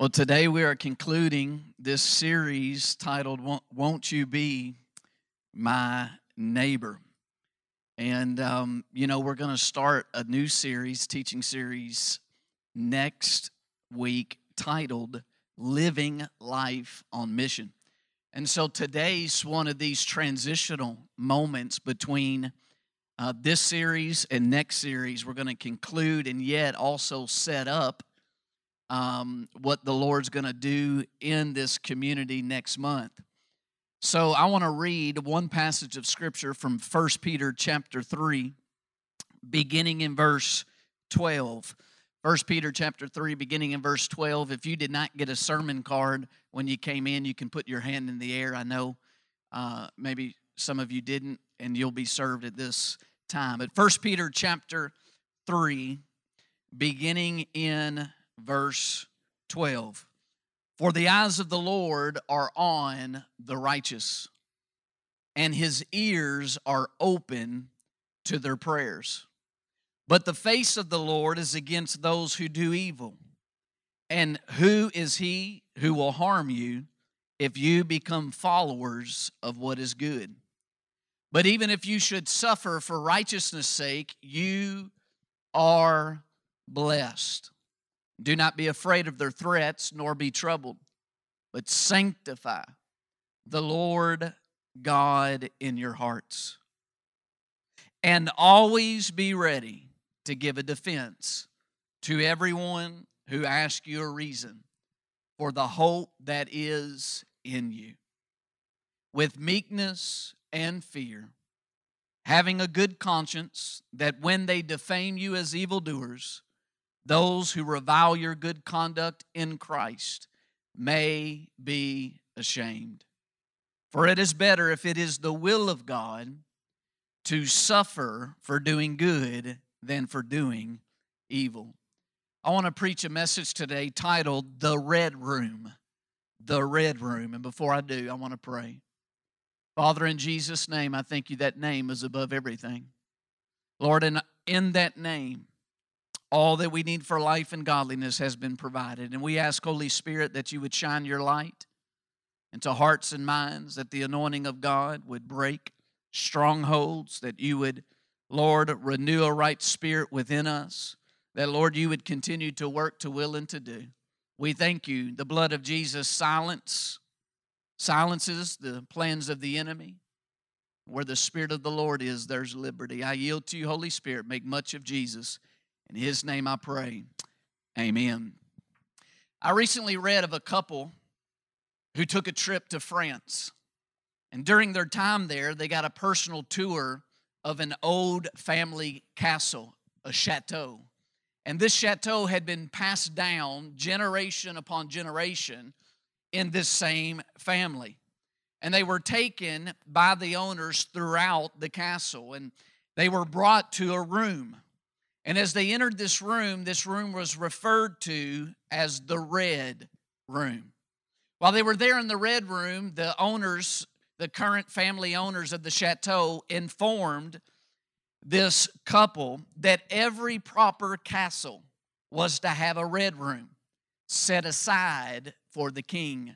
Well, today we are concluding this series titled Won't You Be My Neighbor? And, um, you know, we're going to start a new series, teaching series, next week titled Living Life on Mission. And so today's one of these transitional moments between uh, this series and next series. We're going to conclude and yet also set up um, what the Lord's going to do in this community next month. So I want to read one passage of scripture from 1 Peter chapter 3, beginning in verse 12. 1 Peter chapter 3, beginning in verse 12. If you did not get a sermon card when you came in, you can put your hand in the air. I know uh, maybe some of you didn't, and you'll be served at this time. At 1 Peter chapter 3, beginning in verse 12. For the eyes of the Lord are on the righteous, and his ears are open to their prayers. But the face of the Lord is against those who do evil. And who is he who will harm you if you become followers of what is good? But even if you should suffer for righteousness' sake, you are blessed. Do not be afraid of their threats, nor be troubled, but sanctify the Lord God in your hearts. And always be ready to give a defense to everyone who asks you a reason for the hope that is in you. With meekness and fear, having a good conscience, that when they defame you as evildoers, those who revile your good conduct in Christ may be ashamed. For it is better if it is the will of God to suffer for doing good than for doing evil. I want to preach a message today titled The Red Room. The Red Room. And before I do, I want to pray. Father, in Jesus' name, I thank you that name is above everything. Lord, and in that name, all that we need for life and godliness has been provided. And we ask, Holy Spirit, that you would shine your light into hearts and minds, that the anointing of God would break strongholds, that you would, Lord, renew a right spirit within us, that, Lord, you would continue to work to will and to do. We thank you. The blood of Jesus silence, silences the plans of the enemy. Where the Spirit of the Lord is, there's liberty. I yield to you, Holy Spirit. Make much of Jesus. In his name I pray. Amen. I recently read of a couple who took a trip to France. And during their time there, they got a personal tour of an old family castle, a chateau. And this chateau had been passed down generation upon generation in this same family. And they were taken by the owners throughout the castle, and they were brought to a room and as they entered this room, this room was referred to as the Red Room. While they were there in the Red Room, the owners, the current family owners of the chateau, informed this couple that every proper castle was to have a red room set aside for the king.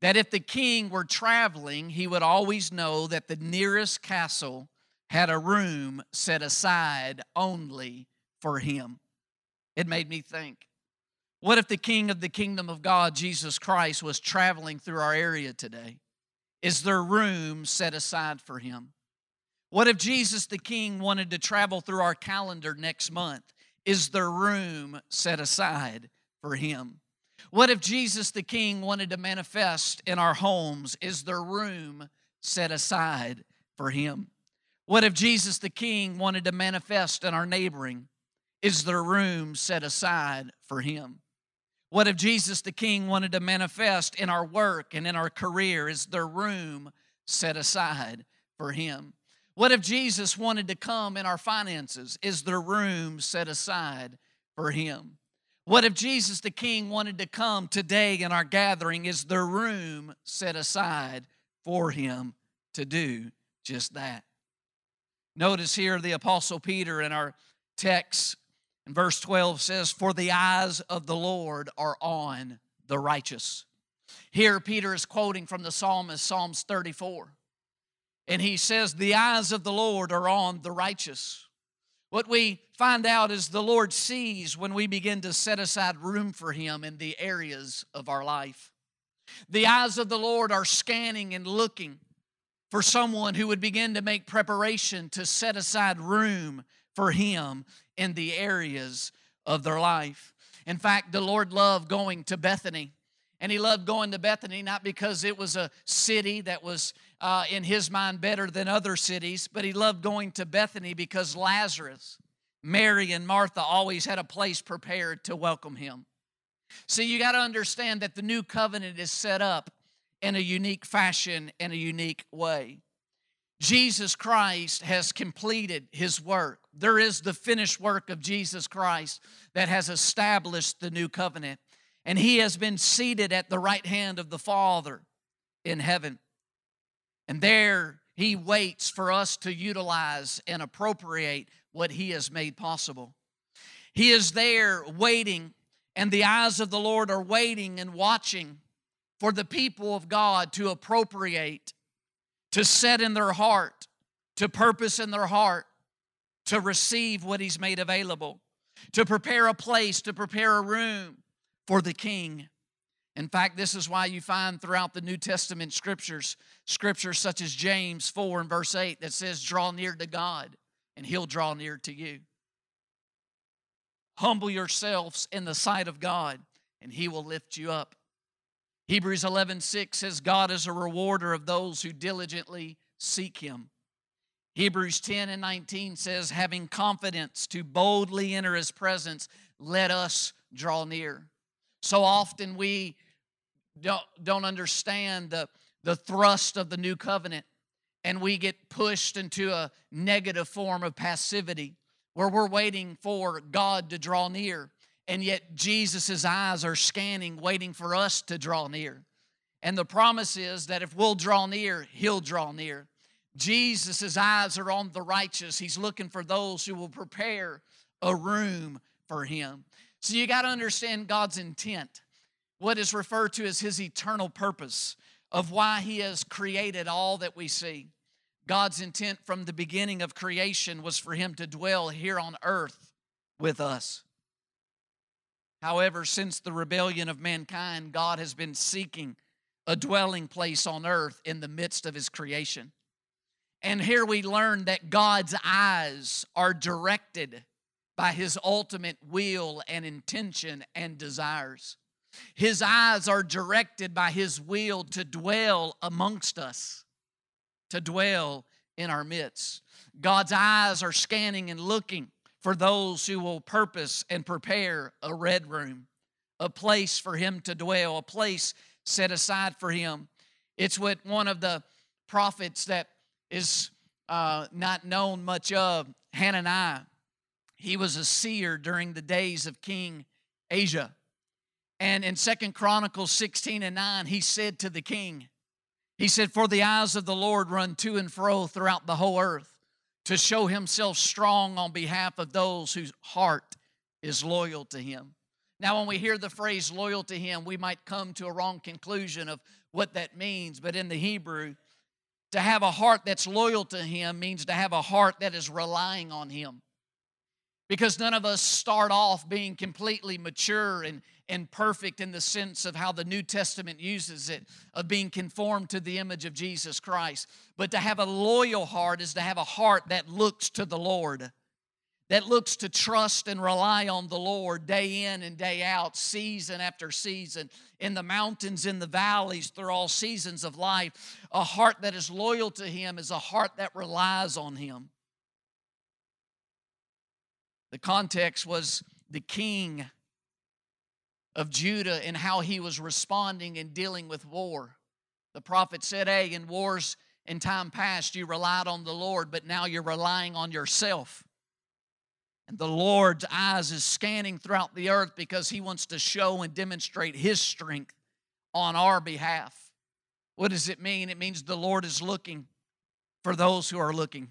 That if the king were traveling, he would always know that the nearest castle had a room set aside only for him. It made me think what if the king of the kingdom of God, Jesus Christ, was traveling through our area today? Is there room set aside for him? What if Jesus the king wanted to travel through our calendar next month? Is there room set aside for him? What if Jesus the king wanted to manifest in our homes? Is there room set aside for him? What if Jesus the King wanted to manifest in our neighboring? Is there room set aside for him? What if Jesus the King wanted to manifest in our work and in our career? Is there room set aside for him? What if Jesus wanted to come in our finances? Is there room set aside for him? What if Jesus the King wanted to come today in our gathering? Is there room set aside for him to do just that? Notice here the Apostle Peter in our text in verse 12 says, For the eyes of the Lord are on the righteous. Here, Peter is quoting from the psalmist, Psalms 34. And he says, The eyes of the Lord are on the righteous. What we find out is the Lord sees when we begin to set aside room for Him in the areas of our life. The eyes of the Lord are scanning and looking for someone who would begin to make preparation to set aside room for Him in the areas of their life. In fact, the Lord loved going to Bethany. And he loved going to Bethany not because it was a city that was, uh, in his mind, better than other cities, but he loved going to Bethany because Lazarus, Mary, and Martha always had a place prepared to welcome him. See, you got to understand that the new covenant is set up in a unique fashion, in a unique way. Jesus Christ has completed his work. There is the finished work of Jesus Christ that has established the new covenant and he has been seated at the right hand of the Father in heaven. And there he waits for us to utilize and appropriate what he has made possible. He is there waiting, and the eyes of the Lord are waiting and watching for the people of God to appropriate, to set in their heart, to purpose in their heart, to receive what he's made available, to prepare a place, to prepare a room for the king. In fact, this is why you find throughout the New Testament scriptures, scriptures such as James 4 and verse 8 that says, Draw near to God, and he'll draw near to you. Humble yourselves in the sight of God, and he will lift you up. Hebrews 11 6 says, God is a rewarder of those who diligently seek him. Hebrews 10 and 19 says, Having confidence to boldly enter his presence, let us draw near. So often we don't, don't understand the, the thrust of the new covenant, and we get pushed into a negative form of passivity where we're waiting for God to draw near. And yet Jesus' eyes are scanning, waiting for us to draw near. And the promise is that if we'll draw near, He'll draw near. Jesus' eyes are on the righteous. He's looking for those who will prepare a room for Him. So you got to understand God's intent, what is referred to as His eternal purpose of why He has created all that we see. God's intent from the beginning of creation was for Him to dwell here on earth with us. However, since the rebellion of mankind, God has been seeking a dwelling place on earth in the midst of His creation. And here we learn that God's eyes are directed by his ultimate will and intention and desires. His eyes are directed by his will to dwell amongst us, to dwell in our midst. God's eyes are scanning and looking for those who will purpose and prepare a red room, a place for him to dwell, a place set aside for him. It's what one of the prophets that is uh, not known much of, Hananiah, he was a seer during the days of King Asa. And in Second Chronicles 16 and 9, he said to the king, he said, For the eyes of the Lord run to and fro throughout the whole earth to show himself strong on behalf of those whose heart is loyal to him. Now, when we hear the phrase loyal to him, we might come to a wrong conclusion of what that means. But in the Hebrew, to have a heart that's loyal to him means to have a heart that is relying on him because none of us start off being completely mature and, and perfect in the sense of how the New Testament uses it, of being conformed to the image of Jesus Christ. But to have a loyal heart is to have a heart that looks to the Lord, that looks to trust and rely on the Lord day in and day out, season after season, in the mountains, in the valleys, through all seasons of life. A heart that is loyal to Him is a heart that relies on Him. The context was the king of Judah and how he was responding and dealing with war. The prophet said, Hey, in wars in time past, you relied on the Lord, but now you're relying on yourself. And the Lord's eyes is scanning throughout the earth because he wants to show and demonstrate his strength on our behalf. What does it mean? It means the Lord is looking for those who are looking.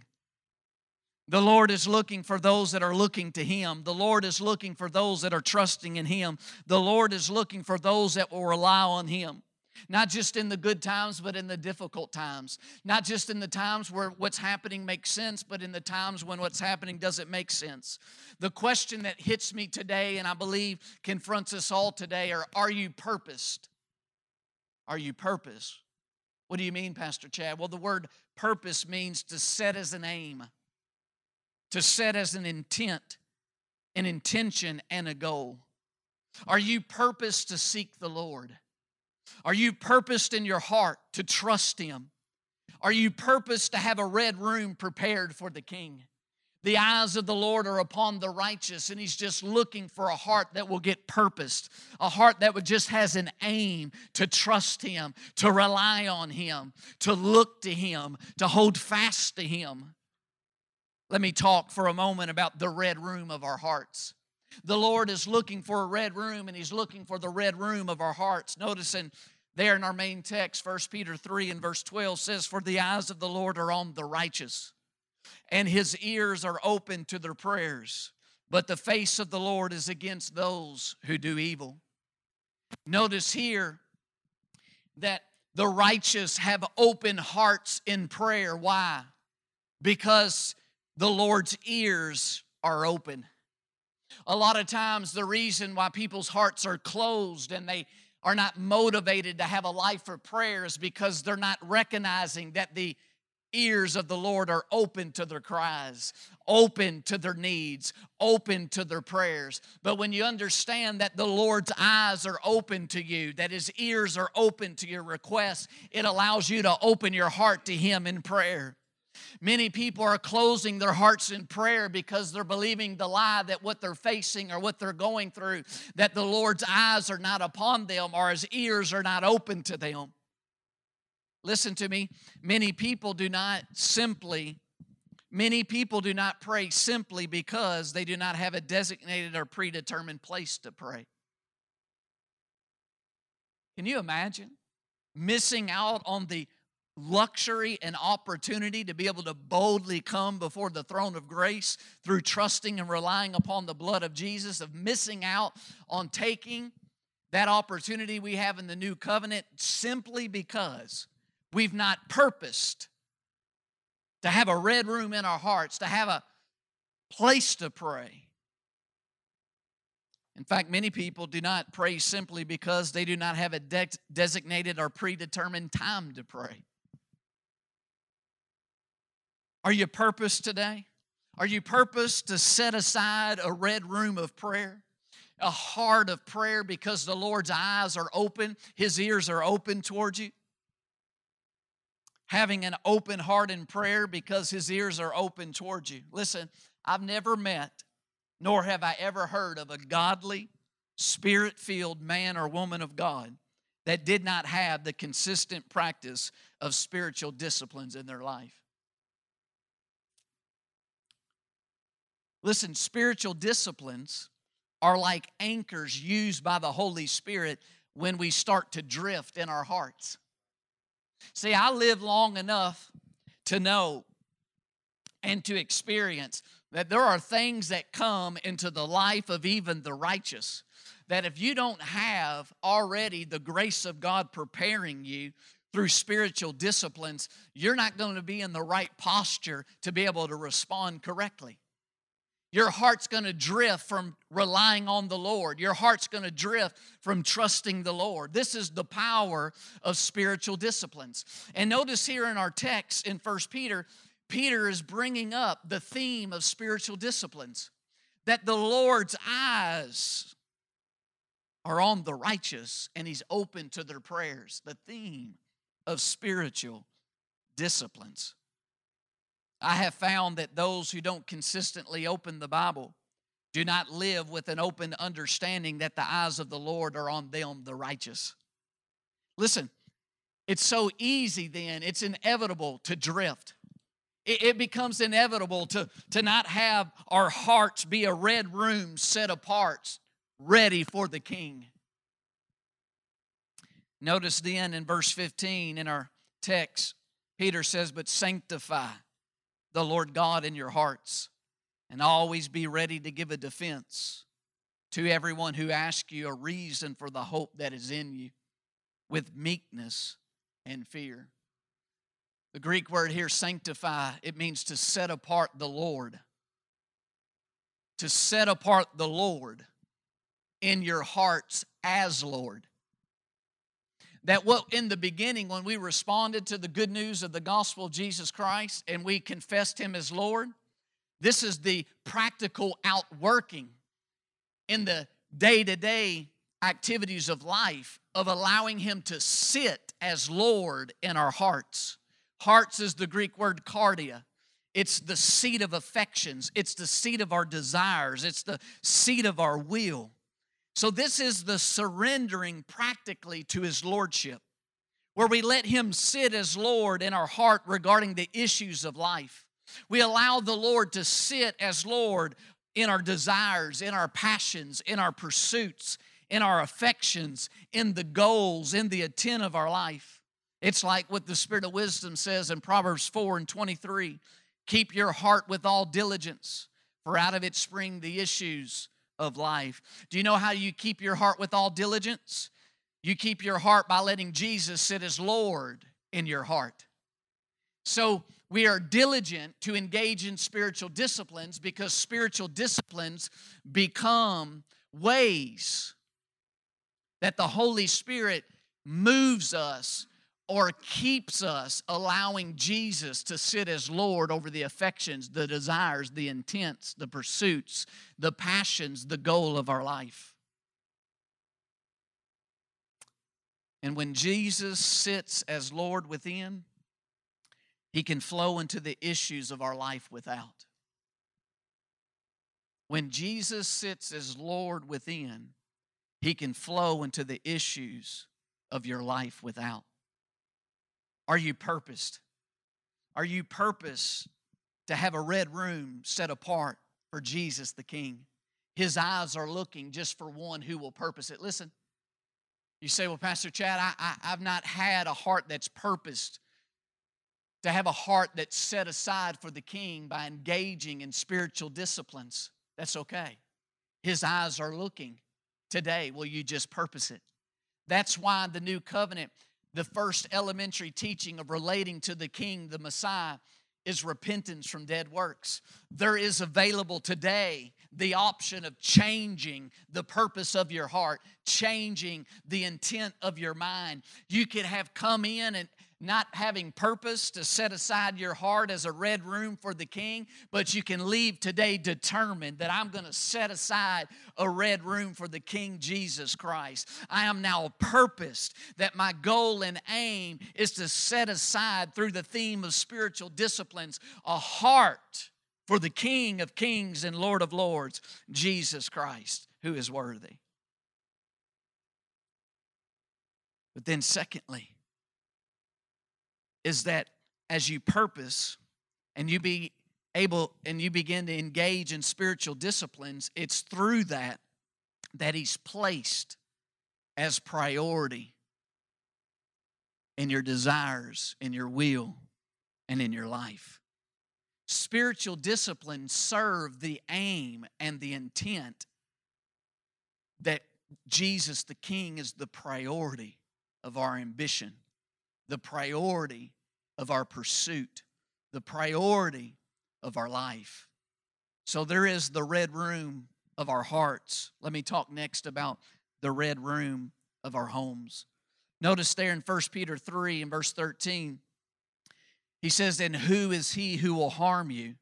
The Lord is looking for those that are looking to Him. The Lord is looking for those that are trusting in Him. The Lord is looking for those that will rely on Him. Not just in the good times, but in the difficult times. Not just in the times where what's happening makes sense, but in the times when what's happening doesn't make sense. The question that hits me today, and I believe confronts us all today, are Are you purposed? Are you purpose? What do you mean, Pastor Chad? Well, the word purpose means to set as an aim to set as an intent, an intention, and a goal? Are you purposed to seek the Lord? Are you purposed in your heart to trust Him? Are you purposed to have a red room prepared for the King? The eyes of the Lord are upon the righteous, and He's just looking for a heart that will get purposed, a heart that would just has an aim to trust Him, to rely on Him, to look to Him, to hold fast to Him. Let me talk for a moment about the red room of our hearts. The Lord is looking for a red room, and He's looking for the red room of our hearts. Notice in there in our main text, 1 Peter 3 and verse 12 says, For the eyes of the Lord are on the righteous, and his ears are open to their prayers, but the face of the Lord is against those who do evil. Notice here that the righteous have open hearts in prayer. Why? Because the Lord's ears are open. A lot of times, the reason why people's hearts are closed and they are not motivated to have a life of prayer is because they're not recognizing that the ears of the Lord are open to their cries, open to their needs, open to their prayers. But when you understand that the Lord's eyes are open to you, that His ears are open to your requests, it allows you to open your heart to Him in prayer. Many people are closing their hearts in prayer because they're believing the lie that what they're facing or what they're going through, that the Lord's eyes are not upon them or his ears are not open to them. Listen to me. Many people do not simply, many people do not pray simply because they do not have a designated or predetermined place to pray. Can you imagine missing out on the luxury and opportunity to be able to boldly come before the throne of grace through trusting and relying upon the blood of Jesus, of missing out on taking that opportunity we have in the new covenant simply because we've not purposed to have a red room in our hearts, to have a place to pray. In fact, many people do not pray simply because they do not have a de- designated or predetermined time to pray. Are you purposed today? Are you purposed to set aside a red room of prayer? A heart of prayer because the Lord's eyes are open, His ears are open towards you? Having an open heart in prayer because His ears are open towards you. Listen, I've never met, nor have I ever heard of a godly, spirit filled man or woman of God that did not have the consistent practice of spiritual disciplines in their life. Listen, spiritual disciplines are like anchors used by the Holy Spirit when we start to drift in our hearts. See, I live long enough to know and to experience that there are things that come into the life of even the righteous that if you don't have already the grace of God preparing you through spiritual disciplines, you're not going to be in the right posture to be able to respond correctly. Your heart's going to drift from relying on the Lord. Your heart's going to drift from trusting the Lord. This is the power of spiritual disciplines. And notice here in our text in First Peter, Peter is bringing up the theme of spiritual disciplines that the Lord's eyes are on the righteous and he's open to their prayers. The theme of spiritual disciplines. I have found that those who don't consistently open the Bible do not live with an open understanding that the eyes of the Lord are on them, the righteous. Listen, it's so easy then, it's inevitable to drift. It, becomes inevitable to, to not have our hearts be a red room set apart, ready for the king. Notice then in verse 15 in our text, Peter says, But sanctify the Lord God in your hearts, and always be ready to give a defense to everyone who asks you a reason for the hope that is in you with meekness and fear. The Greek word here, sanctify, it means to set apart the Lord. To set apart the Lord in your hearts as Lord. That what in the beginning, when we responded to the good news of the gospel of Jesus Christ and we confessed Him as Lord, this is the practical outworking in the day to day activities of life of allowing Him to sit as Lord in our hearts. Hearts is the Greek word cardia. It's the seat of affections, it's the seat of our desires, it's the seat of our will. So, this is the surrendering practically to His Lordship, where we let Him sit as Lord in our heart regarding the issues of life. We allow the Lord to sit as Lord in our desires, in our passions, in our pursuits, in our affections, in the goals, in the intent of our life. It's like what the Spirit of wisdom says in Proverbs 4 and 23 Keep your heart with all diligence, for out of it spring the issues of life. Do you know how you keep your heart with all diligence? You keep your heart by letting Jesus sit as Lord in your heart. So we are diligent to engage in spiritual disciplines because spiritual disciplines become ways that the Holy Spirit moves us or keeps us allowing Jesus to sit as Lord over the affections, the desires, the intents, the pursuits, the passions, the goal of our life. And when Jesus sits as Lord within, he can flow into the issues of our life without. When Jesus sits as Lord within, he can flow into the issues of your life without. Are you purposed? Are you purposed to have a red room set apart for Jesus the King? His eyes are looking just for one who will purpose it. Listen, you say, Well, Pastor Chad, I, I, have not had a heart that's purposed to have a heart that's set aside for the King by engaging in spiritual disciplines. That's okay. His eyes are looking. Today, will you just purpose it? That's why the new covenant the first elementary teaching of relating to the King, the Messiah, is repentance from dead works. There is available today the option of changing the purpose of your heart, changing the intent of your mind. You could have come in and not having purpose to set aside your heart as a red room for the king, but you can leave today determined that I'm going to set aside a red room for the King Jesus Christ. I am now purposed that my goal and aim is to set aside through the theme of spiritual disciplines a heart for the King of kings and Lord of lords, Jesus Christ, who is worthy. But then, secondly, is that as you purpose and you be able and you begin to engage in spiritual disciplines, it's through that that He's placed as priority in your desires, in your will, and in your life. Spiritual disciplines serve the aim and the intent that Jesus the King is the priority of our ambition the priority of our pursuit, the priority of our life. So there is the red room of our hearts. Let me talk next about the red room of our homes. Notice there in 1 Peter 3 and verse 13, he says, And who is he who will harm you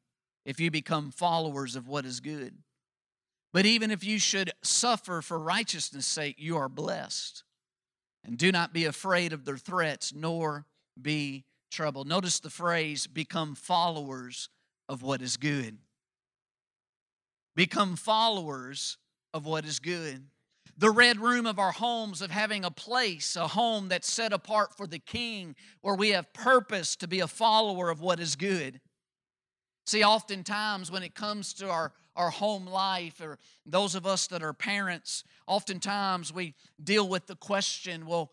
if you become followers of what is good? But even if you should suffer for righteousness' sake, you are blessed. And do not be afraid of their threats, nor be troubled. Notice the phrase, become followers of what is good. become followers of what is good. The red room of our homes, of having a place, a home that's set apart for the king, where we have purpose to be a follower of what is good. See, oftentimes when it comes to our, our home life, or those of us that are parents, oftentimes we deal with the question well,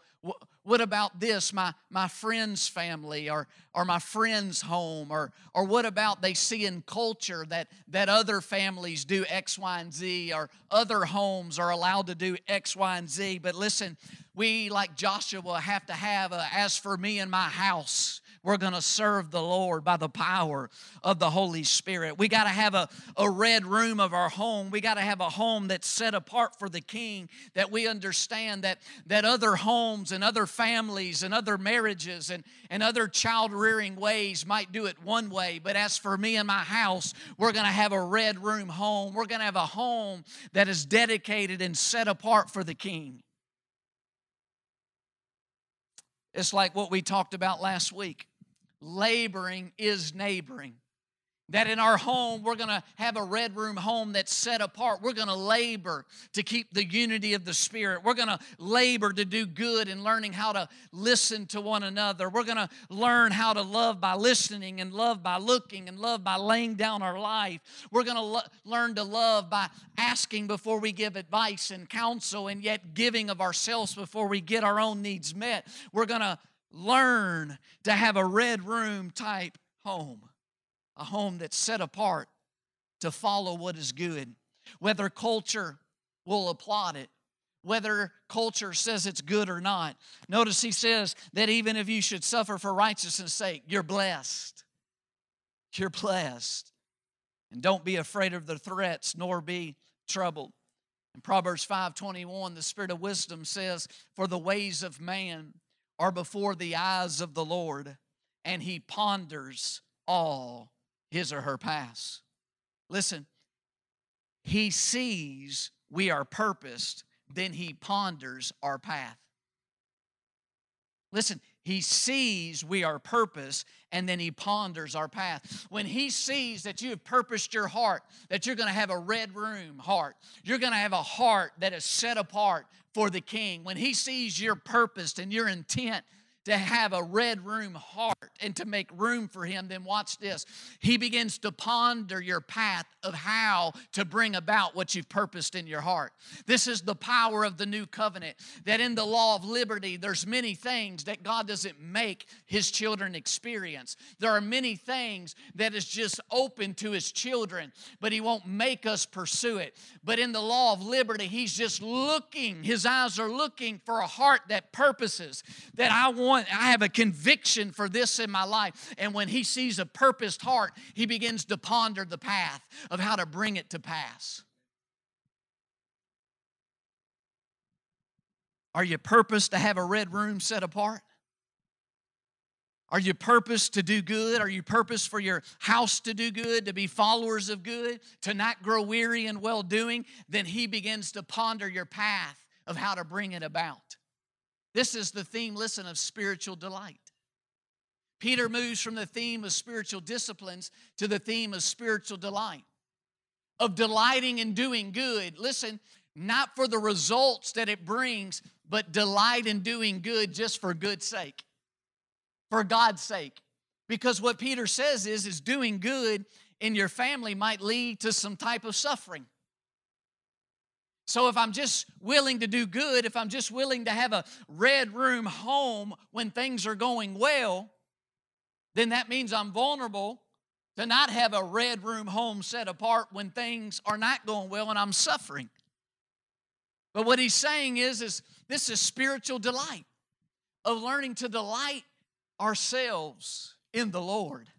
what about this? My my friend's family or or my friend's home or or what about they see in culture that that other families do x y and z or other homes are allowed to do x y and z? But listen we like joshua have to have a, as for me and my house we're going to serve the Lord by the power of the Holy Spirit. We got to have a, a red room of our home. We got to have a home that's set apart for the King, that we understand that, that other homes and other families and other marriages and, and other child rearing ways might do it one way. But as for me and my house, we're going to have a red room home. We're going to have a home that is dedicated and set apart for the King. It's like what we talked about last week laboring is neighboring. That in our home, we're going to have a red room home that's set apart. We're going to labor to keep the unity of the Spirit. We're going to labor to do good and learning how to listen to one another. We're going to learn how to love by listening and love by looking and love by laying down our life. We're going to lo- learn to love by asking before we give advice and counsel and yet giving of ourselves before we get our own needs met. We're going to learn to have a red room type home, a home that's set apart to follow what is good. Whether culture will applaud it, whether culture says it's good or not. Notice he says that even if you should suffer for righteousness' sake, you're blessed. You're blessed. And don't be afraid of the threats, nor be troubled. In Proverbs 5:21, the spirit of wisdom says, "For the ways of man are before the eyes of the Lord, and he ponders all his or her past. Listen, he sees we are purposed, then he ponders our path. Listen, he sees we are purpose and then he ponders our path. When he sees that you have purposed your heart, that you're going to have a red room heart, you're going to have a heart that is set apart for the king. When he sees your purpose and your intent to have a red room heart and to make room for him, then watch this. He begins to ponder your path of how to bring about what you've purposed in your heart. This is the power of the new covenant that in the law of liberty, there's many things that God doesn't make his children experience. There are many things that is just open to his children, but he won't make us pursue it. But in the law of liberty, he's just looking, his eyes are looking for a heart that purposes, that I want want, I have a conviction for this in my life. And when he sees a purposed heart, he begins to ponder the path of how to bring it to pass. Are you purposed to have a red room set apart? Are you purposed to do good? Are you purposed for your house to do good, to be followers of good, to not grow weary in well doing? Then he begins to ponder your path of how to bring it about. This is the theme, listen, of spiritual delight. Peter moves from the theme of spiritual disciplines to the theme of spiritual delight, of delighting in doing good. Listen, not for the results that it brings, but delight in doing good just for good's sake, for God's sake. Because what Peter says is, is doing good in your family might lead to some type of suffering. So if I'm just willing to do good, if I'm just willing to have a red room home when things are going well, then that means I'm vulnerable to not have a red room home set apart when things are not going well and I'm suffering. But what he's saying is, is this is spiritual delight of learning to delight ourselves in the Lord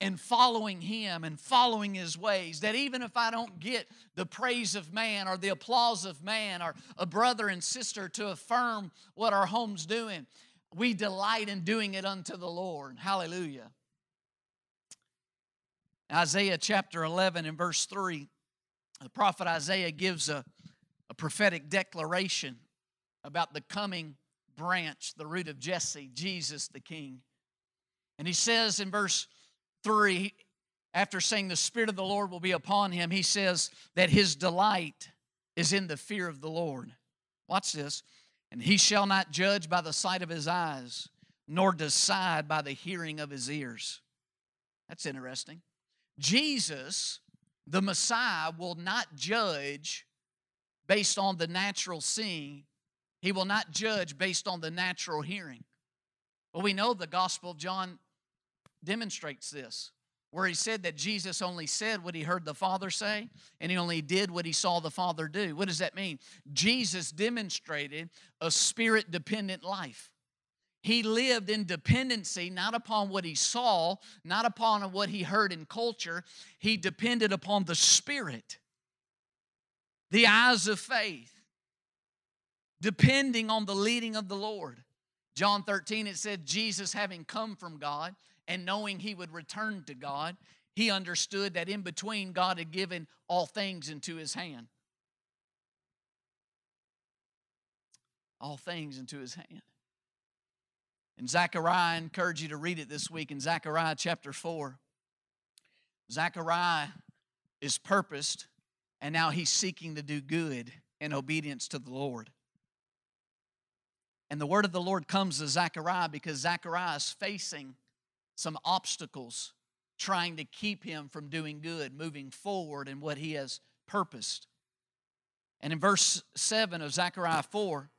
and following Him and following His ways. That even if I don't get the praise of man or the applause of man or a brother and sister to affirm what our home's doing, we delight in doing it unto the Lord. Hallelujah. Isaiah chapter 11 and verse 3, the prophet Isaiah gives a, a prophetic declaration about the coming branch, the root of Jesse, Jesus the King. And he says in verse 3 after saying the Spirit of the Lord will be upon him, he says that his delight is in the fear of the Lord. Watch this. And he shall not judge by the sight of his eyes, nor decide by the hearing of his ears. That's interesting. Jesus, the Messiah, will not judge based on the natural seeing, he will not judge based on the natural hearing. Well, we know the Gospel of John demonstrates this, where he said that Jesus only said what he heard the Father say, and he only did what he saw the Father do. What does that mean? Jesus demonstrated a spirit dependent life. He lived in dependency not upon what he saw, not upon what he heard in culture. He depended upon the Spirit, the eyes of faith, depending on the leading of the Lord. John 13, it said, Jesus having come from God and knowing he would return to God, he understood that in between God had given all things into his hand. All things into his hand. And Zechariah, I encourage you to read it this week in Zechariah chapter 4. Zechariah is purposed, and now he's seeking to do good in obedience to the Lord. And the word of the Lord comes to Zechariah because Zechariah is facing some obstacles trying to keep him from doing good, moving forward in what he has purposed. And in verse 7 of Zechariah 4,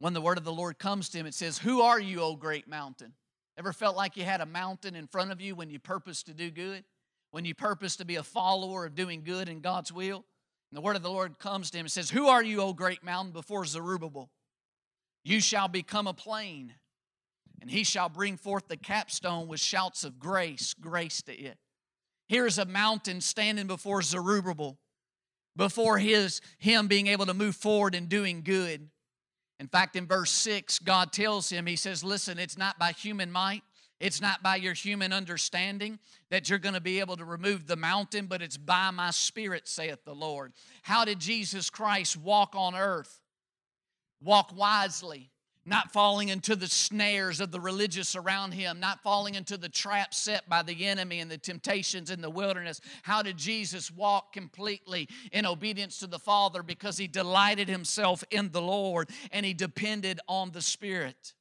when the word of the Lord comes to him, it says, Who are you, O great mountain? Ever felt like you had a mountain in front of you when you purpose to do good? When you purpose to be a follower of doing good in God's will? And the word of the Lord comes to him and says, Who are you, O great mountain, before Zerubbabel? You shall become a plain, and he shall bring forth the capstone with shouts of grace, grace to it. Here is a mountain standing before Zerubbabel, before his him being able to move forward and doing good. In fact, in verse 6, God tells him, He says, Listen, it's not by human might, it's not by your human understanding that you're going to be able to remove the mountain, but it's by my spirit, saith the Lord. How did Jesus Christ walk on earth? Walk wisely, not falling into the snares of the religious around him, not falling into the trap set by the enemy and the temptations in the wilderness. How did Jesus walk completely in obedience to the Father? Because he delighted himself in the Lord and he depended on the Spirit.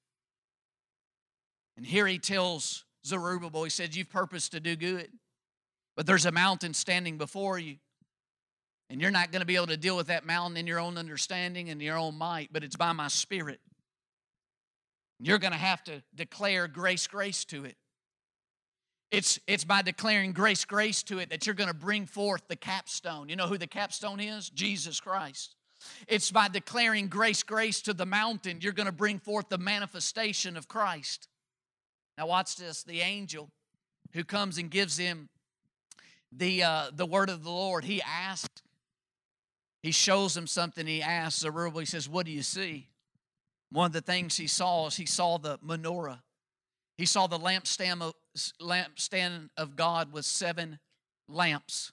And here he tells Zerubbabel, he said, You've purposed to do good, but there's a mountain standing before you. And you're not going to be able to deal with that mountain in your own understanding and your own might, but it's by my spirit. You're going to have to declare grace, grace to it. It's, it's by declaring grace, grace to it that you're going to bring forth the capstone. You know who the capstone is? Jesus Christ. It's by declaring grace, grace to the mountain, you're going to bring forth the manifestation of Christ. Now, watch this the angel who comes and gives him the, uh, the word of the Lord, he asks, he shows him something. He asks Zerubbabel, he says, What do you see? One of the things he saw is he saw the menorah. He saw the lampstand of, lampstand of God with seven lamps,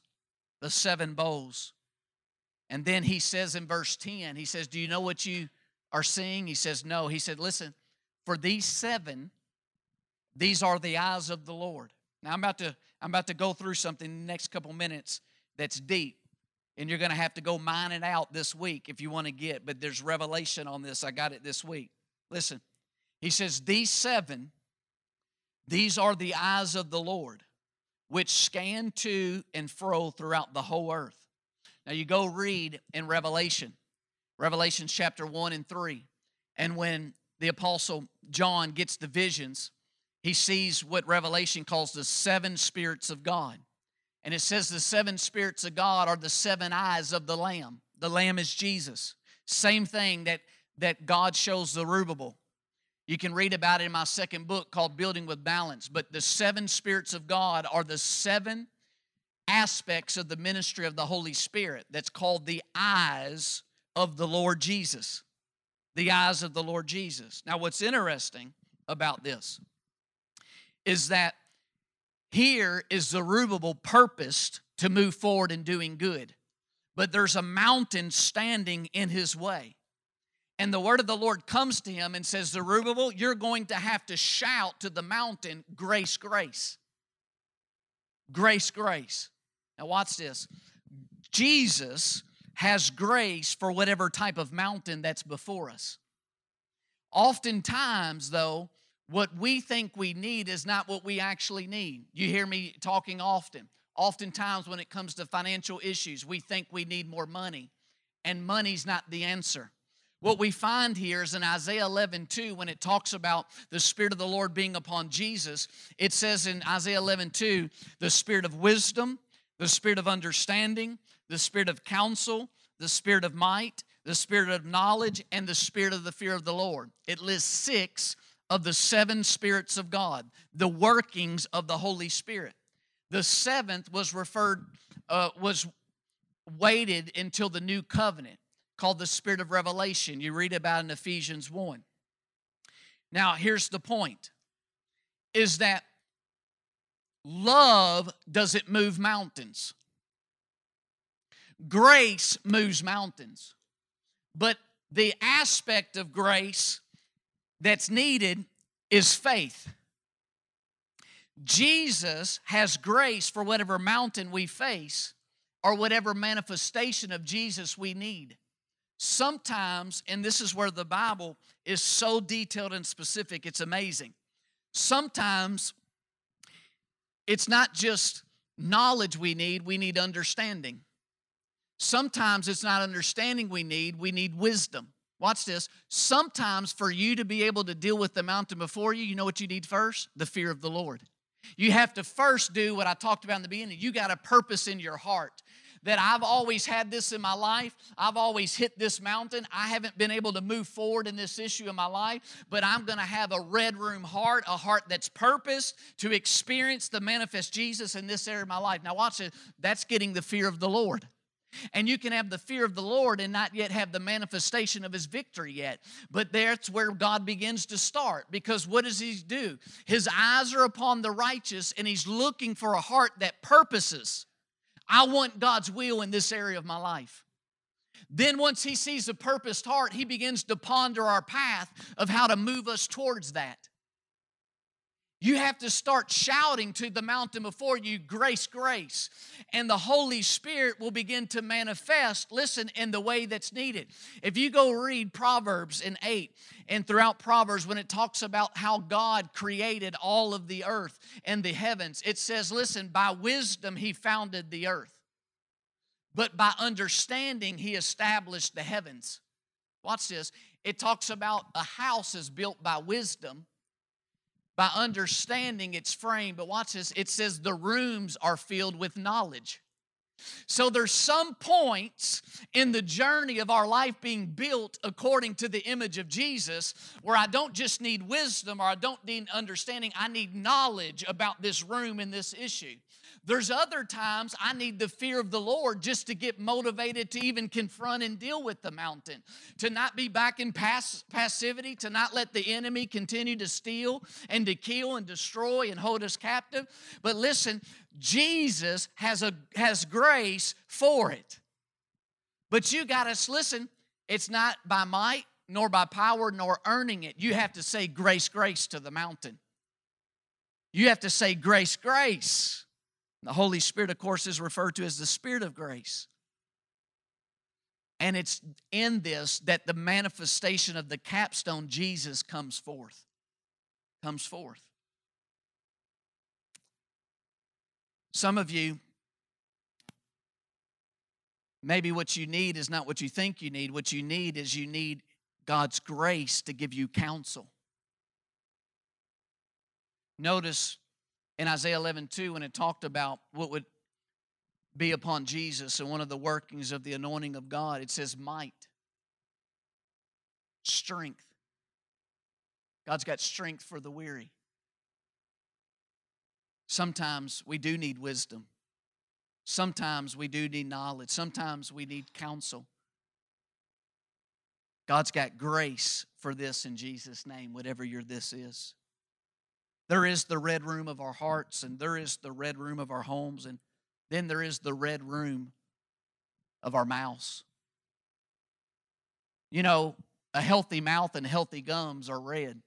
the seven bowls. And then he says in verse 10, he says, Do you know what you are seeing? He says, No. He said, Listen, for these seven, these are the eyes of the Lord. Now I'm about to I'm about to go through something in the next couple minutes that's deep. And you're going to have to go mine it out this week if you want to get, but there's revelation on this. I got it this week. Listen, he says, These seven, these are the eyes of the Lord, which scan to and fro throughout the whole earth. Now you go read in Revelation, Revelation chapter 1 and 3. And when the apostle John gets the visions, he sees what Revelation calls the seven spirits of God. And it says the seven spirits of God are the seven eyes of the Lamb. The Lamb is Jesus. Same thing that, that God shows the Zerubbabel. You can read about it in my second book called Building with Balance. But the seven spirits of God are the seven aspects of the ministry of the Holy Spirit that's called the eyes of the Lord Jesus. The eyes of the Lord Jesus. Now, what's interesting about this is that here is Zerubbabel purposed to move forward in doing good, but there's a mountain standing in his way. And the word of the Lord comes to him and says, Zerubbabel, you're going to have to shout to the mountain, Grace, grace. Grace, grace. Now, watch this. Jesus has grace for whatever type of mountain that's before us. Oftentimes, though, what we think we need is not what we actually need. You hear me talking often. Oftentimes, when it comes to financial issues, we think we need more money, and money's not the answer. What we find here is in Isaiah 11, 2, when it talks about the Spirit of the Lord being upon Jesus, it says in Isaiah 11, 2, the Spirit of wisdom, the Spirit of understanding, the Spirit of counsel, the Spirit of might, the Spirit of knowledge, and the Spirit of the fear of the Lord. It lists six of the seven spirits of God, the workings of the Holy Spirit. The seventh was referred, uh, was waited until the new covenant called the spirit of revelation. You read about in Ephesians 1. Now, here's the point is that love doesn't move mountains. Grace moves mountains. But the aspect of grace that's needed is faith. Jesus has grace for whatever mountain we face or whatever manifestation of Jesus we need. Sometimes, and this is where the Bible is so detailed and specific, it's amazing. Sometimes it's not just knowledge we need, we need understanding. Sometimes it's not understanding we need, we need wisdom. Watch this. Sometimes for you to be able to deal with the mountain before you, you know what you need first? The fear of the Lord. You have to first do what I talked about in the beginning. You got a purpose in your heart that I've always had this in my life. I've always hit this mountain. I haven't been able to move forward in this issue in my life, but I'm going to have a red room heart, a heart that's purposed to experience the manifest Jesus in this area of my life. Now, watch it. That's getting the fear of the Lord. And you can have the fear of the Lord and not yet have the manifestation of his victory yet. But that's where God begins to start because what does he do? His eyes are upon the righteous and he's looking for a heart that purposes. I want God's will in this area of my life. Then, once he sees a purposed heart, he begins to ponder our path of how to move us towards that. You have to start shouting to the mountain before you, grace, grace. And the Holy Spirit will begin to manifest, listen, in the way that's needed. If you go read Proverbs in 8 and throughout Proverbs, when it talks about how God created all of the earth and the heavens, it says, listen, by wisdom he founded the earth, but by understanding he established the heavens. Watch this. It talks about a house is built by wisdom by understanding its frame. But watch this it says the rooms are filled with knowledge. So there's some points in the journey of our life being built according to the image of Jesus where I don't just need wisdom or I don't need understanding, I need knowledge about this room and this issue. There's other times I need the fear of the Lord just to get motivated to even confront and deal with the mountain, to not be back in pass- passivity, to not let the enemy continue to steal and to kill and destroy and hold us captive. But listen, Jesus has a has grace for it. But you got to listen, it's not by might nor by power nor earning it. You have to say grace grace to the mountain. You have to say grace grace. The Holy Spirit, of course, is referred to as the Spirit of grace. And it's in this that the manifestation of the capstone, Jesus, comes forth. Comes forth. Some of you, maybe what you need is not what you think you need. What you need is you need God's grace to give you counsel. Notice in Isaiah 11, 2, when it talked about what would be upon Jesus and one of the workings of the anointing of God, it says might, strength. God's got strength for the weary. Sometimes we do need wisdom. Sometimes we do need knowledge. Sometimes we need counsel. God's got grace for this in Jesus' name, whatever your this is. There is the red room of our hearts, and there is the red room of our homes, and then there is the red room of our mouths. You know, a healthy mouth and healthy gums are red.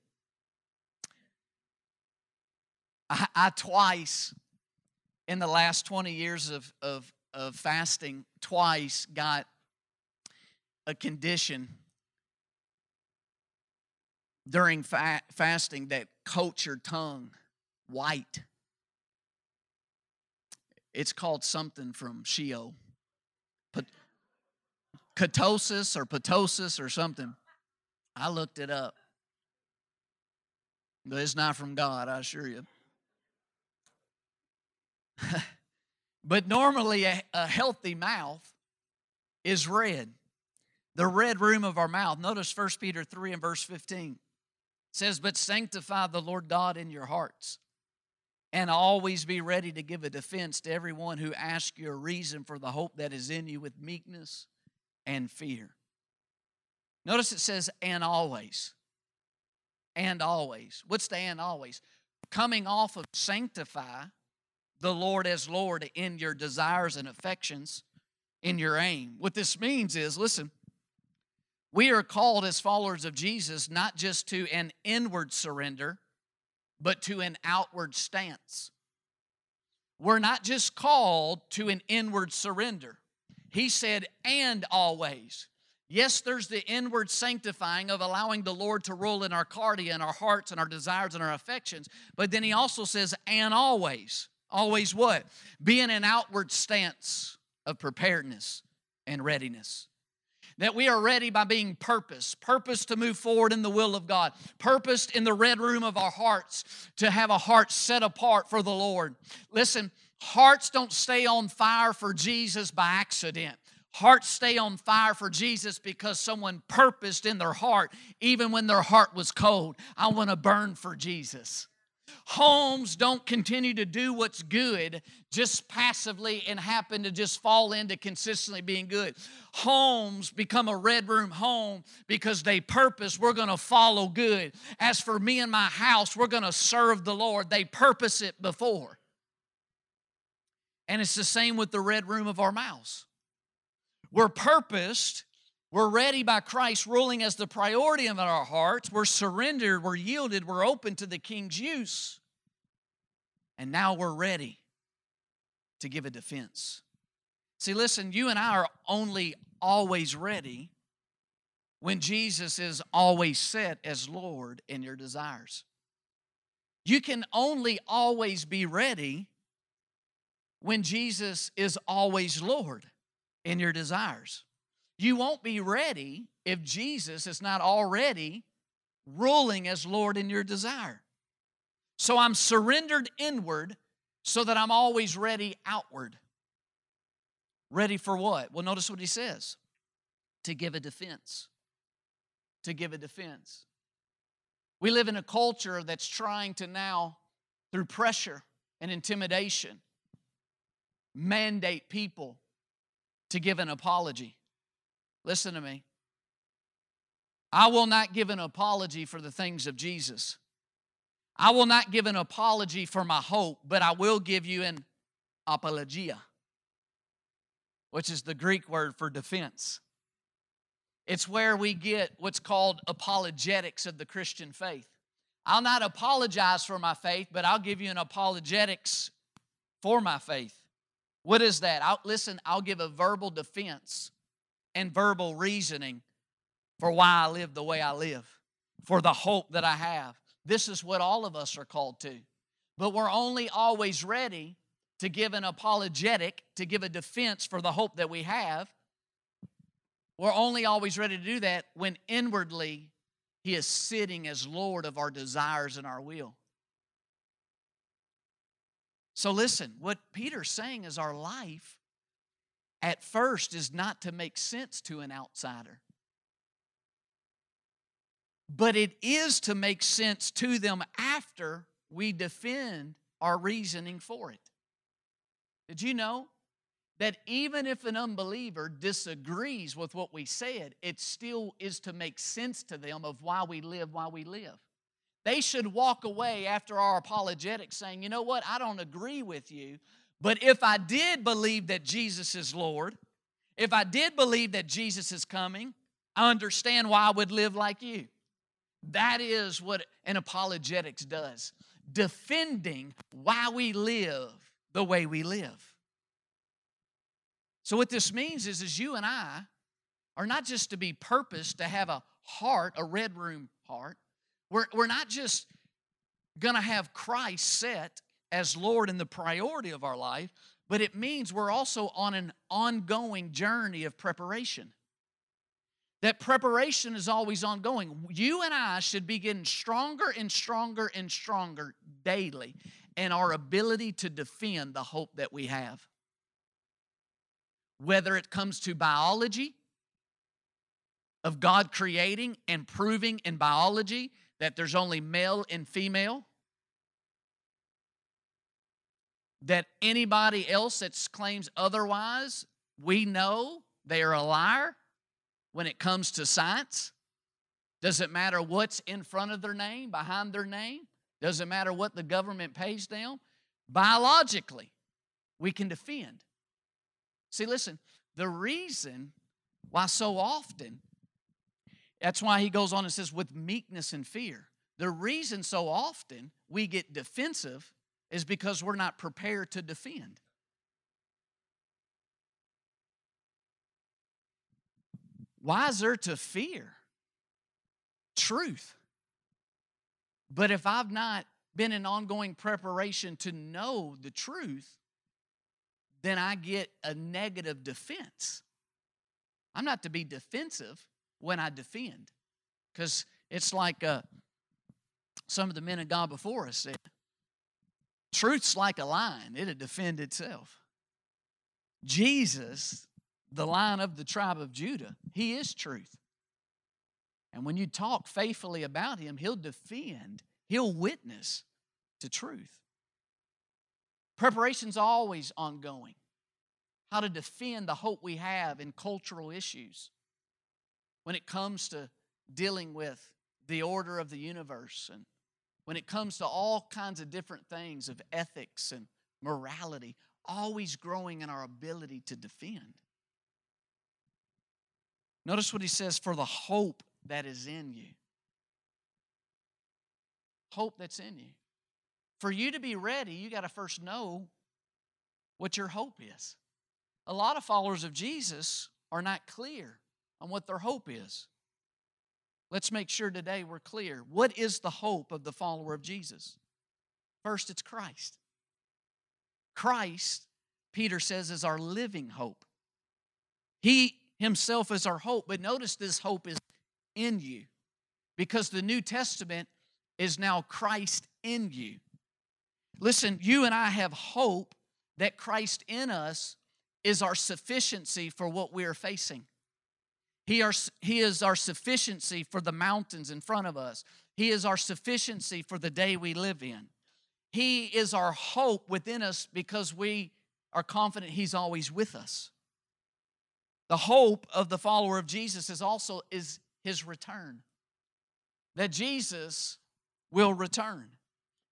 I, I twice in the last 20 years of, of, of fasting twice got a condition during fa- fasting that coats your tongue white. It's called something from Sheol. Ketosis or ptosis or something. I looked it up. But it's not from God, I assure you. but normally, a, a, healthy mouth is red. The red room of our mouth. Notice 1 Peter 3 and verse 15 says, But sanctify the Lord God in your hearts, and always be ready to give a defense to everyone who asks you a reason for the hope that is in you with meekness and fear. Notice it says, and always. And always. What's the and always? Coming off of sanctify the Lord as Lord in your desires and affections, in your aim. What this means is, listen, we are called as followers of Jesus not just to an inward surrender, but to an outward stance. We're not just called to an inward surrender. He said, and always. Yes, there's the inward sanctifying of allowing the Lord to rule in our cardia and our hearts and our desires and our affections. But then he also says, and always. Always what? Being an outward stance of preparedness and readiness. That we are ready by being purpose, purpose to move forward in the will of God, purposed in the red room of our hearts to have a heart set apart for the Lord. Listen, hearts don't stay on fire for Jesus by accident. Hearts stay on fire for Jesus because someone purposed in their heart, even when their heart was cold, I want to burn for Jesus. Homes don't continue to do what's good just passively and happen to just fall into consistently being good. Homes become a red room home because they purpose, we're going to follow good. As for me and my house, we're going to serve the Lord. They purpose it before. And it's the same with the red room of our mouths. We're purposed we're ready by Christ ruling as the priority of our hearts. We're surrendered, we're yielded, we're open to the King's use. And now we're ready to give a defense. See, listen, you and I are only always ready when Jesus is always set as Lord in your desires. You can only always be ready when Jesus is always Lord in your desires. You won't be ready if Jesus is not already ruling as Lord in your desire. So I'm surrendered inward so that I'm always ready outward. Ready for what? Well, notice what he says to give a defense. To give a defense. We live in a culture that's trying to now, through pressure and intimidation, mandate people to give an apology. Listen to me. I will not give an apology for the things of Jesus. I will not give an apology for my hope, but I will give you an apologia, which is the Greek word for defense. It's where we get what's called apologetics of the Christian faith. I'll not apologize for my faith, but I'll give you an apologetics for my faith. What is that? I'll, listen, I'll give a verbal defense and verbal reasoning for why I live the way I live, for the hope that I have. This is what all of us are called to. But we're only always ready to give an apologetic, to give a defense for the hope that we have. We're only always ready to do that when inwardly He is sitting as Lord of our desires and our will. So, listen, what Peter's saying is our life at first is not to make sense to an outsider, but it is to make sense to them after we defend our reasoning for it. Did you know that even if an unbeliever disagrees with what we said, it still is to make sense to them of why we live why we live? They should walk away after our apologetics saying, you know what, I don't agree with you, but if I did believe that Jesus is Lord, if I did believe that Jesus is coming, I understand why I would live like you. That is what an apologetics does defending why we live the way we live. So, what this means is, is you and I are not just to be purposed to have a heart, a red room heart. We're, we're not just going to have Christ set as Lord and the priority of our life, but it means we're also on an ongoing journey of preparation. That preparation is always ongoing. You and I should be getting stronger and stronger and stronger daily in our ability to defend the hope that we have. Whether it comes to biology, of God creating and proving in biology that there's only male and female, that anybody else that claims otherwise, we know they are a liar when it comes to science. Doesn't matter what's in front of their name, behind their name. Doesn't matter what the government pays them. Biologically, we can defend. See, listen, the reason why so often, that's why he goes on and says, with meekness and fear. The reason so often we get defensive is because we're not prepared to defend. Why is there to fear? Truth. But if I've not been in ongoing preparation to know the truth, then I get a negative defense. I'm not to be defensive when I defend, because it's like uh, some of the men of God before us said truth's like a lion, it'll defend itself. Jesus, the lion of the tribe of Judah, he is truth. And when you talk faithfully about him, he'll defend, he'll witness to truth. Preparation's always ongoing. How to defend the hope we have in cultural issues when it comes to dealing with the order of the universe and when it comes to all kinds of different things of ethics and morality, always growing in our ability to defend. Notice what he says for the hope that is in you. Hope that's in you. For you to be ready, you got to first know what your hope is. A lot of followers of Jesus are not clear on what their hope is. Let's make sure today we're clear. What is the hope of the follower of Jesus? First, it's Christ. Christ, Peter says, is our living hope. He himself is our hope, but notice this hope is in you because the New Testament is now Christ in you. Listen, you and I have hope that Christ in us is our sufficiency for what we are facing. He, are, he is our sufficiency for the mountains in front of us. He is our sufficiency for the day we live in. He is our hope within us because we are confident He's always with us. The hope of the follower of Jesus is also is his return. That Jesus will return.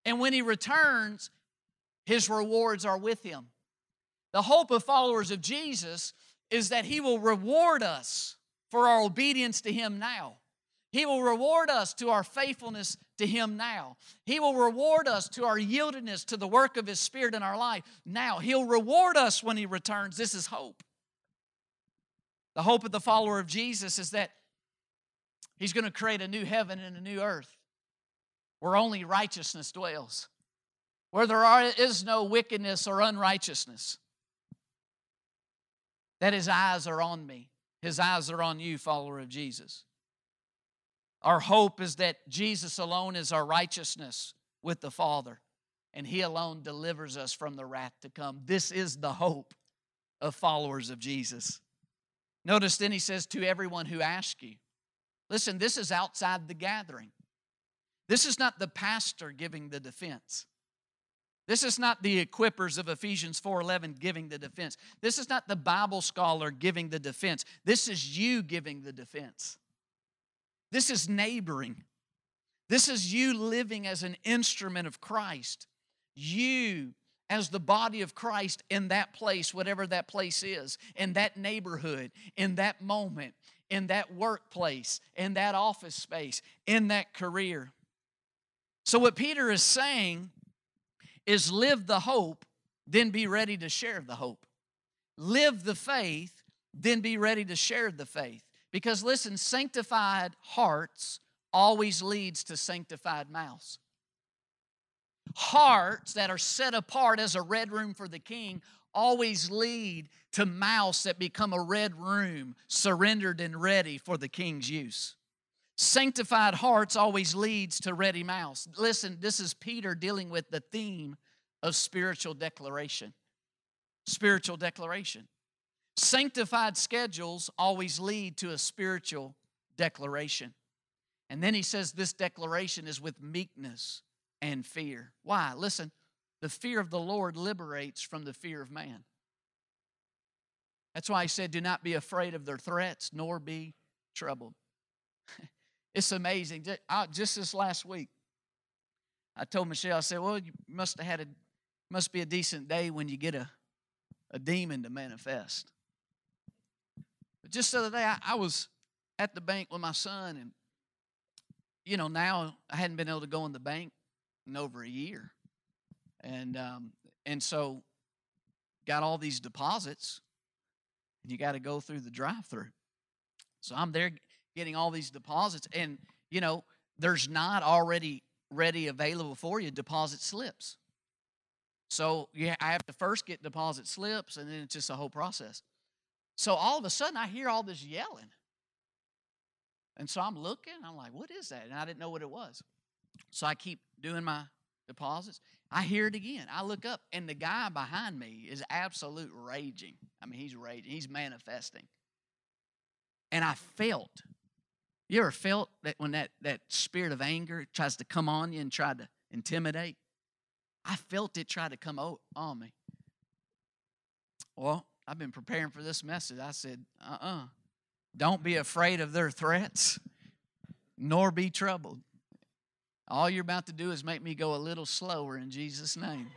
And when he returns, his rewards are with him. The hope of followers of Jesus is that he will reward us for our obedience to him now. He will reward us to our faithfulness to Him now. He will reward us to our yieldedness to the work of His Spirit in our life now. He'll reward us when He returns. This is hope. The hope of the follower of Jesus is that He's going to create a new heaven and a new earth where only righteousness dwells, where there are, is no wickedness or unrighteousness. That His eyes are on me, His eyes are on you, follower of Jesus. Our hope is that Jesus alone is our righteousness with the Father, and He alone delivers us from the wrath to come. This is the hope of followers of Jesus. Notice then He says, To everyone who asks you. Listen, this is outside the gathering. This is not the pastor giving the defense. This is not the equippers of Ephesians 4:11 giving the defense. This is not the Bible scholar giving the defense. This is you giving the defense. This is neighboring. This is you living as an instrument of Christ. You as the body of Christ in that place, whatever that place is, in that neighborhood, in that moment, in that workplace, in that office space, in that career. So, what Peter is saying is live the hope then be ready to share the hope. Live the faith, then be ready to share the faith. Because listen, sanctified hearts always leads to sanctified mouths. Hearts that are set apart as a red room for the king always lead to mouths that become a red room, surrendered and ready for the king's use. Sanctified hearts always leads to ready mouths. Listen, this is Peter dealing with the theme of spiritual declaration. Spiritual declaration. Sanctified schedules always lead to a spiritual declaration. And then he says this declaration is with meekness and fear. Why? Listen, the fear of the Lord liberates from the fear of man. That's why he said, Do not be afraid of their threats, nor be troubled. It's amazing. Just this last week, I told Michelle, I said, Well, you must have had a must be a decent day when you get a, a demon to manifest. But just the other day, I, I was at the bank with my son, and you know, now I hadn't been able to go in the bank in over a year. And um, and so got all these deposits, and you got to go through the drive-through. So I'm there getting all these deposits, and you know, there's not already ready available for you deposit slips. So yeah, I have to first get deposit slips, and then it's just a whole process. So all of a sudden, I hear all this yelling. And so I'm looking, I'm like, what is that? And I didn't know what it was. So I keep doing my deposits. I hear it again. I look up, and the guy behind me is absolute raging. I mean, he's raging, he's manifesting. And I felt you ever felt that when that, that spirit of anger tries to come on you and try to intimidate? I felt it try to come on me. Well, I've been preparing for this message. I said, uh uh-uh. uh, do not be afraid of their threats, nor be troubled. All you're about to do is make me go a little slower in Jesus' name.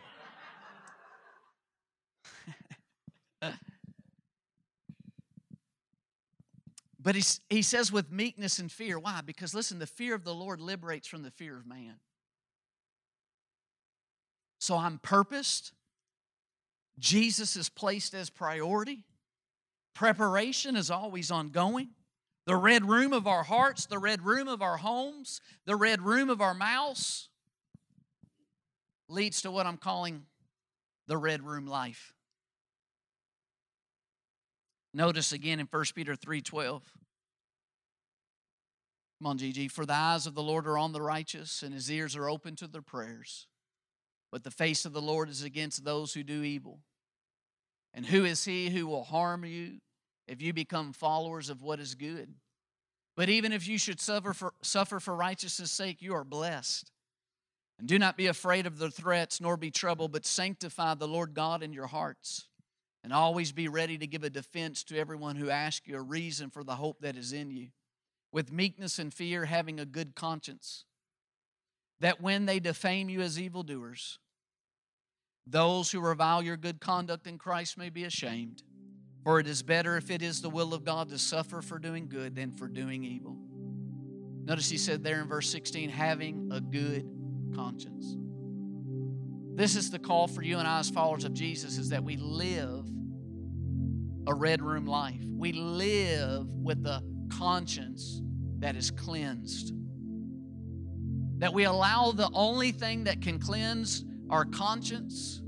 But he, he says with meekness and fear. Why? Because listen, the fear of the Lord liberates from the fear of man. So I'm purposed. Jesus is placed as priority. Preparation is always ongoing. The red room of our hearts, the red room of our homes, the red room of our mouths leads to what I'm calling the red room life. Notice again in 1 Peter 3:12. Come on, Gigi. For the eyes of the Lord are on the righteous, and his ears are open to their prayers. But the face of the Lord is against those who do evil. And who is he who will harm you if you become followers of what is good? But even if you should suffer for, suffer for righteousness' sake, you are blessed. And do not be afraid of the threats, nor be troubled, but sanctify the Lord God in your hearts and always be ready to give a defense to everyone who asks you a reason for the hope that is in you, with meekness and fear, having a good conscience, that when they defame you as evildoers, those who revile your good conduct in Christ may be ashamed. For it is better if it is the will of God to suffer for doing good than for doing evil. Notice he said there in verse 16, having a good conscience. This is the call for you and I as followers of Jesus is that we live a red room life. We live with a conscience that is cleansed. That we allow the only thing that can cleanse our conscience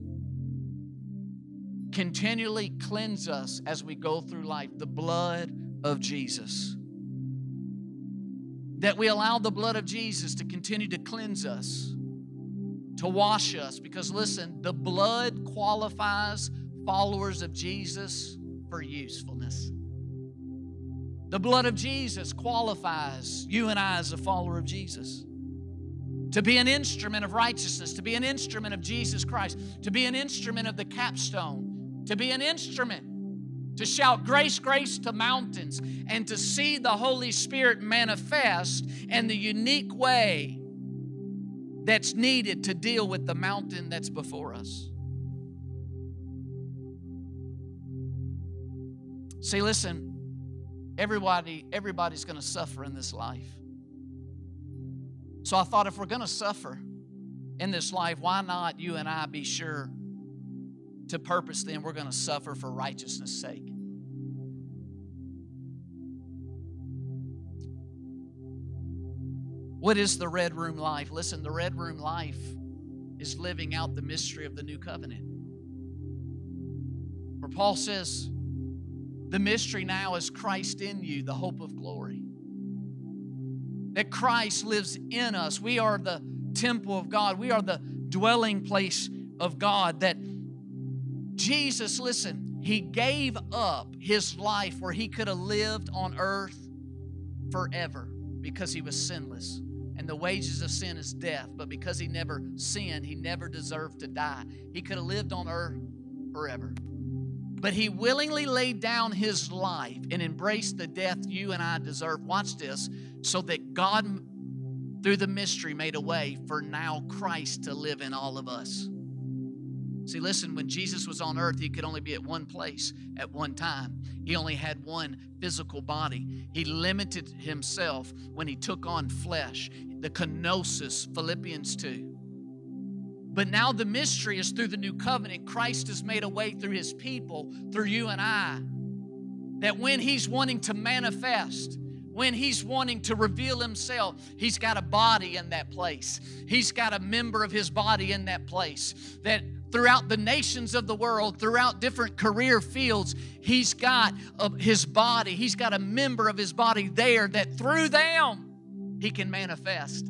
continually cleanse us as we go through life the blood of Jesus. That we allow the blood of Jesus to continue to cleanse us to wash us. Because listen, the blood qualifies followers of Jesus for usefulness. The blood of Jesus qualifies you and I as a follower of Jesus to be an instrument of righteousness, to be an instrument of Jesus Christ, to be an instrument of the capstone, to be an instrument to shout grace, grace to mountains, and to see the Holy Spirit manifest in the unique way that's needed to deal with the mountain that's before us. See, listen, everybody, everybody's going to suffer in this life. So I thought if we're going to suffer in this life, why not you and I be sure to purpose, then we're going to suffer for righteousness' sake. What is the red room life? Listen, the red room life is living out the mystery of the new covenant. Where Paul says, the mystery now is Christ in you, the hope of glory. That Christ lives in us. We are the temple of God, we are the dwelling place of God. That Jesus, listen, he gave up his life where he could have lived on earth forever because he was sinless. And the wages of sin is death. But because he never sinned, he never deserved to die. He could have lived on earth forever. But he willingly laid down his life and embraced the death you and I deserve. Watch this. So that God, through the mystery, made a way for now Christ to live in all of us. See, listen, when Jesus was on earth, he could only be at one place at one time. He only had one physical body. He limited himself when he took on flesh, the kenosis, Philippians 2. But now the mystery is through the new covenant. Christ has made a way through his people, through you and I, that when he's wanting to manifest, when he's wanting to reveal himself, he's got a body in that place. He's got a member of his body in that place. That throughout the nations of the world, throughout different career fields, he's got a, his body, he's got a member of his body there that through them he can manifest.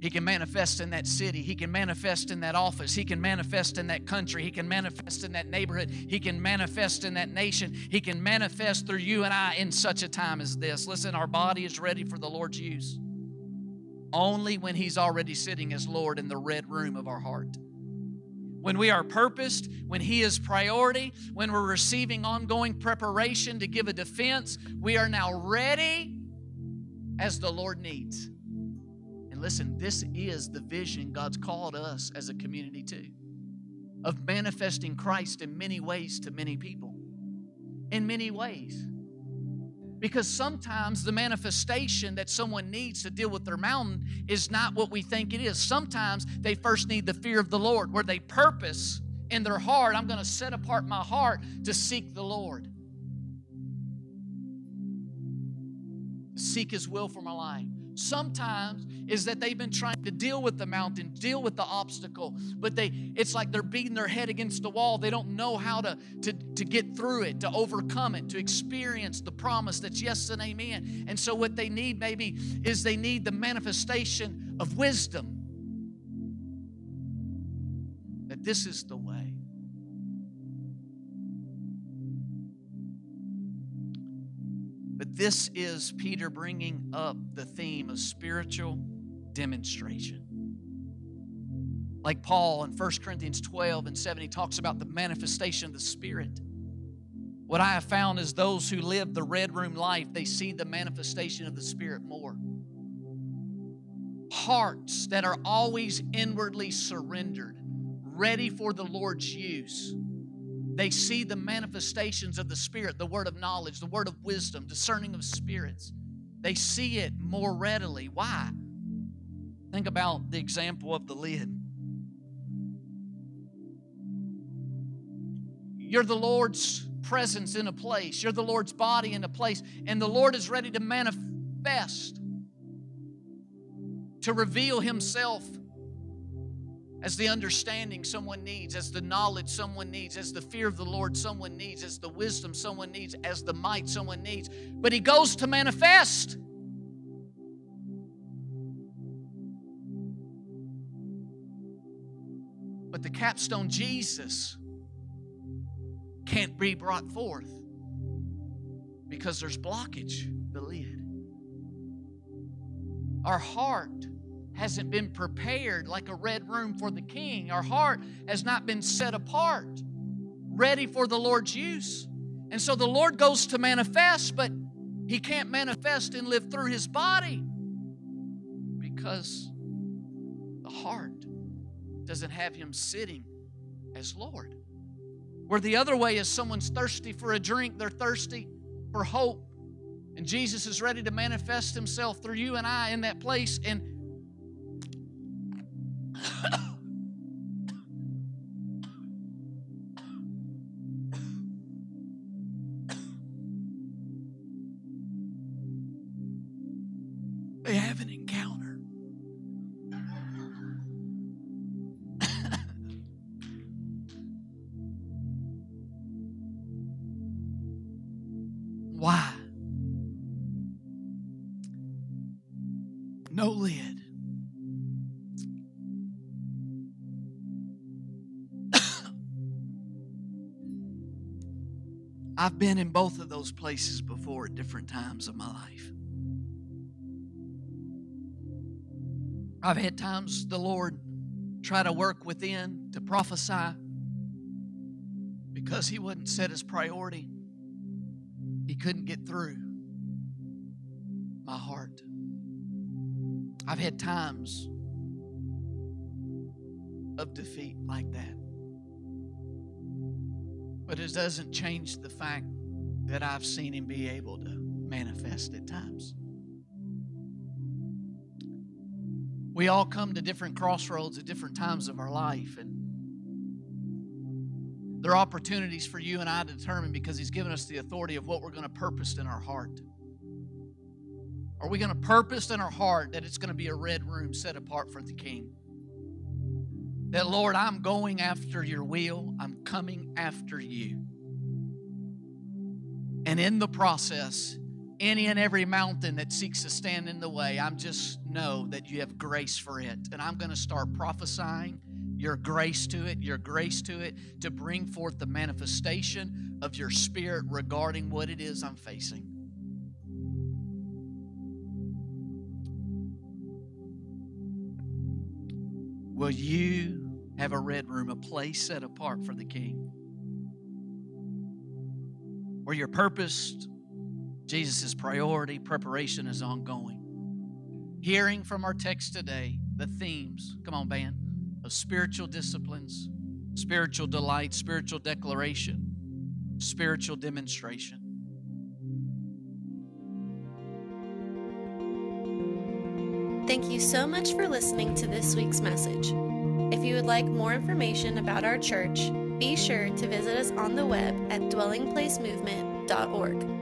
He can manifest in that city. He can manifest in that office. He can manifest in that country. He can manifest in that neighborhood. He can manifest in that nation. He can manifest through you and I in such a time as this. Listen, our body is ready for the Lord's use only when He's already sitting as Lord in the red room of our heart. When we are purposed, when He is priority, when we're receiving ongoing preparation to give a defense, we are now ready as the Lord needs. And listen, this is the vision God's called us as a community to of manifesting Christ in many ways to many people. In many ways. Because sometimes the manifestation that someone needs to deal with their mountain is not what we think it is. Sometimes they first need the fear of the Lord, where they purpose in their heart, I'm going to set apart my heart to seek the Lord, seek His will for my life sometimes is that they've been trying to deal with the mountain, deal with the obstacle, but they it's like they're beating their head against the wall. They don't know how to, to, to get through it, to overcome it, to experience the promise that's yes and amen. And so what they need maybe is they need the manifestation of wisdom. That this is the way. This is Peter bringing up the theme of spiritual demonstration. Like Paul in 1 Corinthians 12 and 7, he talks about the manifestation of the Spirit. What I have found is those who live the red room life, they see the manifestation of the Spirit more. Hearts that are always inwardly surrendered, ready for the Lord's use they see the manifestations of the Spirit, the word of knowledge, the word of wisdom, discerning of spirits. They see it more readily. Why? Think about the example of the lid. You're the Lord's presence in a place, you're the Lord's body in a place, and the Lord is ready to manifest, to reveal Himself as the understanding someone needs, as the knowledge someone needs, as the fear of the Lord someone needs, as the wisdom someone needs, as the might someone needs. But he goes to manifest. But the capstone, Jesus, can't be brought forth because there's blockage, the lid. Our heart hasn't been prepared like a red room for the king. Our heart has not been set apart, ready for the Lord's use. And so the Lord goes to manifest, but he can't manifest and live through his body because the heart doesn't have him sitting as Lord. Where the other way is someone's thirsty for a drink, they're thirsty for hope. And Jesus is ready to manifest himself through you and I in that place. And Ha ha! I've been in both of those places before at different times of my life. I've had times the Lord try to work within to prophesy because He wouldn't set His priority. He couldn't get through my heart. I've had times of defeat like that. But it doesn't change the fact that I've seen Him be able to manifest at times. We all come to different crossroads at different times of our life, and there are opportunities for you and I to determine because He's given us the authority of what we're going to purpose in our heart. Are we going to purpose in our heart that it's going to be a red room set apart for the King? That, Lord, I'm going after your will, I'm coming after you. And in the process, any and every mountain that seeks to stand in the way, I'm just know that you have grace for it. And I'm going to start prophesying your grace to it, your grace to it, to bring forth the manifestation of your spirit regarding what it is I'm facing. Will you have a red room, a place set apart for the King? Where you're purposed, Jesus' priority, preparation is ongoing. Hearing from our text today, the themes, come on, band, of spiritual disciplines, spiritual delight, spiritual declaration, spiritual demonstration. Thank you so much for listening to this week's message. If you would like more information about our church, be sure to visit us on the web at dwellingplacemovement.org.